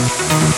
Música